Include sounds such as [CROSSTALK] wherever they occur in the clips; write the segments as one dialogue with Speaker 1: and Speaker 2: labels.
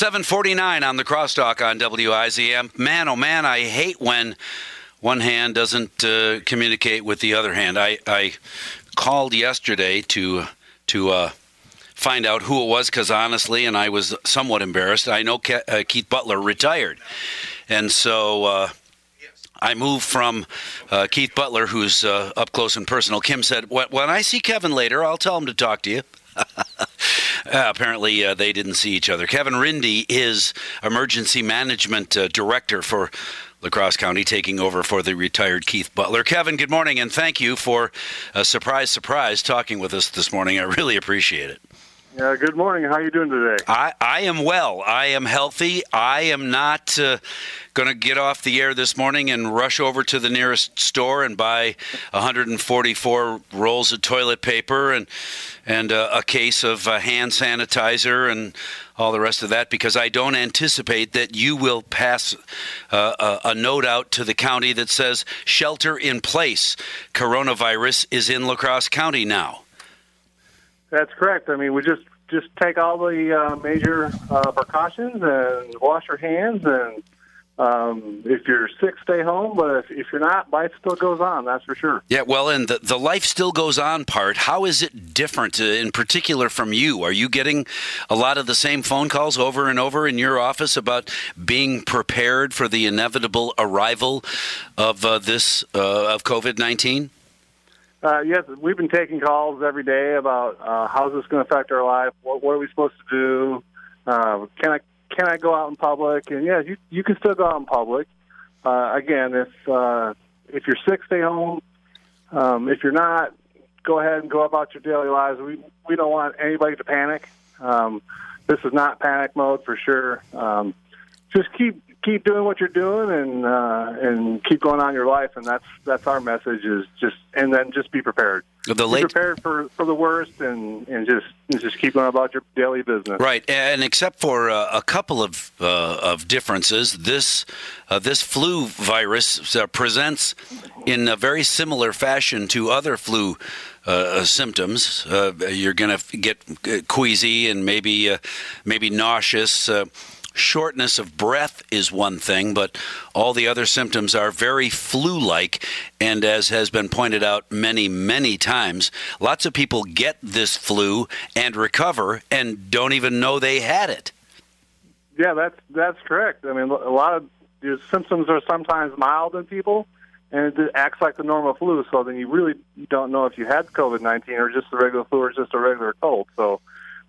Speaker 1: 749 on the crosstalk on WIZM. Man, oh man, I hate when one hand doesn't uh, communicate with the other hand. I, I called yesterday to to uh, find out who it was because honestly, and I was somewhat embarrassed. I know Ke- uh, Keith Butler retired, and so. Uh, I moved from uh, Keith Butler, who's uh, up close and personal. Kim said, "When I see Kevin later, I'll tell him to talk to you." [LAUGHS] Uh, apparently, uh, they didn't see each other. Kevin Rindy is emergency management uh, director for La Crosse County, taking over for the retired Keith Butler. Kevin, good morning, and thank you for surprise, surprise talking with us this morning. I really appreciate it.
Speaker 2: Yeah, good morning. How are you doing today?
Speaker 1: I, I am well. I am healthy. I am not uh, going to get off the air this morning and rush over to the nearest store and buy 144 rolls of toilet paper and and uh, a case of uh, hand sanitizer and all the rest of that because I don't anticipate that you will pass uh, a, a note out to the county that says shelter in place. Coronavirus is in La Crosse County now.
Speaker 2: That's correct. I mean, we just just take all the uh, major uh, precautions and wash your hands. And um, if you're sick, stay home. But if, if you're not, life still goes on. That's for sure.
Speaker 1: Yeah, well, and the the life still goes on part. How is it different, uh, in particular, from you? Are you getting a lot of the same phone calls over and over in your office about being prepared for the inevitable arrival of uh, this uh, of COVID nineteen?
Speaker 2: Uh, yes, we've been taking calls every day about uh, how's this going to affect our life. What, what are we supposed to do? Uh, can I can I go out in public? And yeah, you you can still go out in public. Uh, again, if uh, if you're sick, stay home. Um, if you're not, go ahead and go about your daily lives. We we don't want anybody to panic. Um, this is not panic mode for sure. Um, just keep keep doing what you're doing and uh, and keep going on your life. And that's that's our message is just and then just be prepared.
Speaker 1: The late,
Speaker 2: be prepared for, for the worst and, and just just keep going about your daily business.
Speaker 1: Right, and except for uh, a couple of uh, of differences, this uh, this flu virus uh, presents in a very similar fashion to other flu. Uh, symptoms. Uh, you're going to get queasy and maybe maybe nauseous shortness of breath is one thing, but all the other symptoms are very flu like. And as has been pointed out many, many times, lots of people get this flu and recover and don't even know they had it.
Speaker 2: Yeah, that's that's correct. I mean, a lot of your symptoms are sometimes mild in people, and it acts like the normal flu. So then you really don't know if you had COVID nineteen or just a regular flu or just a regular cold. So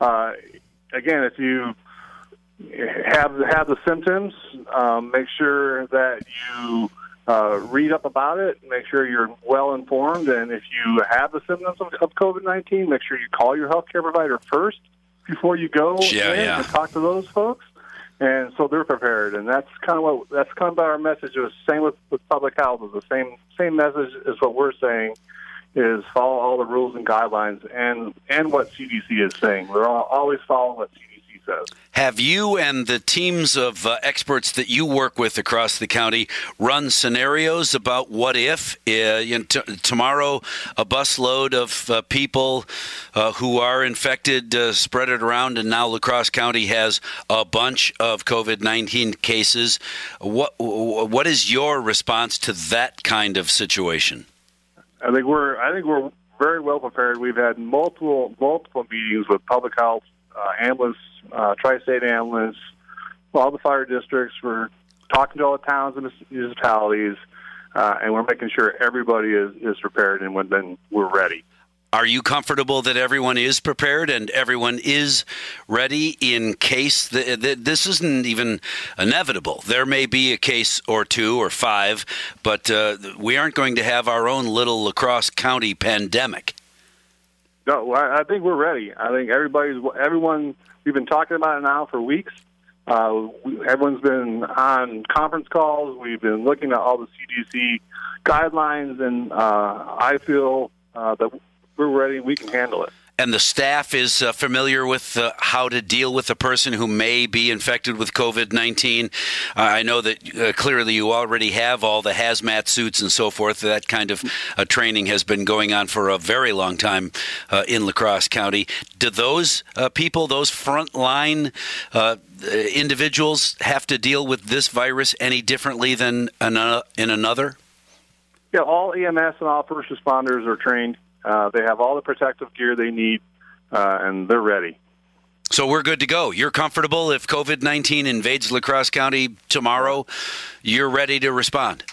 Speaker 2: uh, again, if you have have the symptoms. Um, make sure that you uh, read up about it. Make sure you're well informed, and if you have the symptoms of, of COVID nineteen, make sure you call your healthcare provider first before you go
Speaker 1: yeah,
Speaker 2: in
Speaker 1: yeah.
Speaker 2: and talk to those folks. And so they're prepared, and that's kind of what that's kind of our message. Is same with, with public health. Is the same same message as what we're saying is follow all the rules and guidelines and and what CDC is saying. We're all, always following what CDC says.
Speaker 1: Have you and the teams of uh, experts that you work with across the county run scenarios about what if uh, you know, t- tomorrow a busload of uh, people uh, who are infected uh, spread it around, and now La Crosse County has a bunch of COVID nineteen cases? What what is your response to that kind of situation?
Speaker 2: I think we're I think we're very well prepared. We've had multiple multiple meetings with public health, uh, ambulance uh, tri-state ambulance, all the fire districts. We're talking to all the towns and municipalities, uh, and we're making sure everybody is, is prepared and when then we're ready.
Speaker 1: Are you comfortable that everyone is prepared and everyone is ready in case the, the, this isn't even inevitable? There may be a case or two or five, but uh, we aren't going to have our own little La Crosse County pandemic.
Speaker 2: No, I I think we're ready. I think everybody's everyone We've been talking about it now for weeks. Uh, we, everyone's been on conference calls. We've been looking at all the CDC guidelines, and uh, I feel uh, that we're ready. We can handle it.
Speaker 1: And the staff is uh, familiar with uh, how to deal with a person who may be infected with COVID 19. Uh, I know that uh, clearly you already have all the hazmat suits and so forth. That kind of uh, training has been going on for a very long time uh, in La Crosse County. Do those people, those frontline individuals, have to deal with this virus any differently than in another?
Speaker 2: Yeah, all EMS and all first responders are trained uh, they have all the protective gear they need, uh, and they're ready.
Speaker 1: So we're good to go. You're comfortable if COVID 19 invades La Crosse County tomorrow, you're ready to respond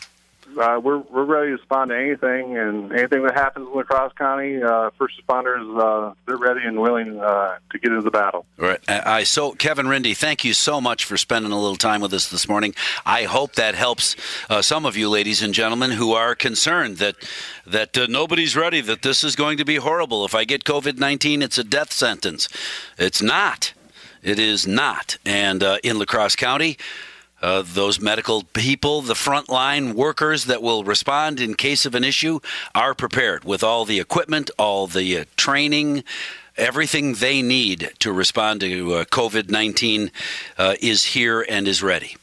Speaker 2: uh, we're we're ready to respond to anything and anything that happens in La Crosse County. Uh, first responders, uh, they're ready and willing uh, to get into the battle.
Speaker 1: Right. I so Kevin Rindy, thank you so much for spending a little time with us this morning. I hope that helps uh, some of you, ladies and gentlemen, who are concerned that that uh, nobody's ready. That this is going to be horrible. If I get COVID nineteen, it's a death sentence. It's not. It is not. And in La Crosse County uh, those medical people, the frontline workers that will respond in case of an issue, are prepared with all the equipment, all the uh, training, everything they need to respond to uh, COVID 19 uh, is here and is ready.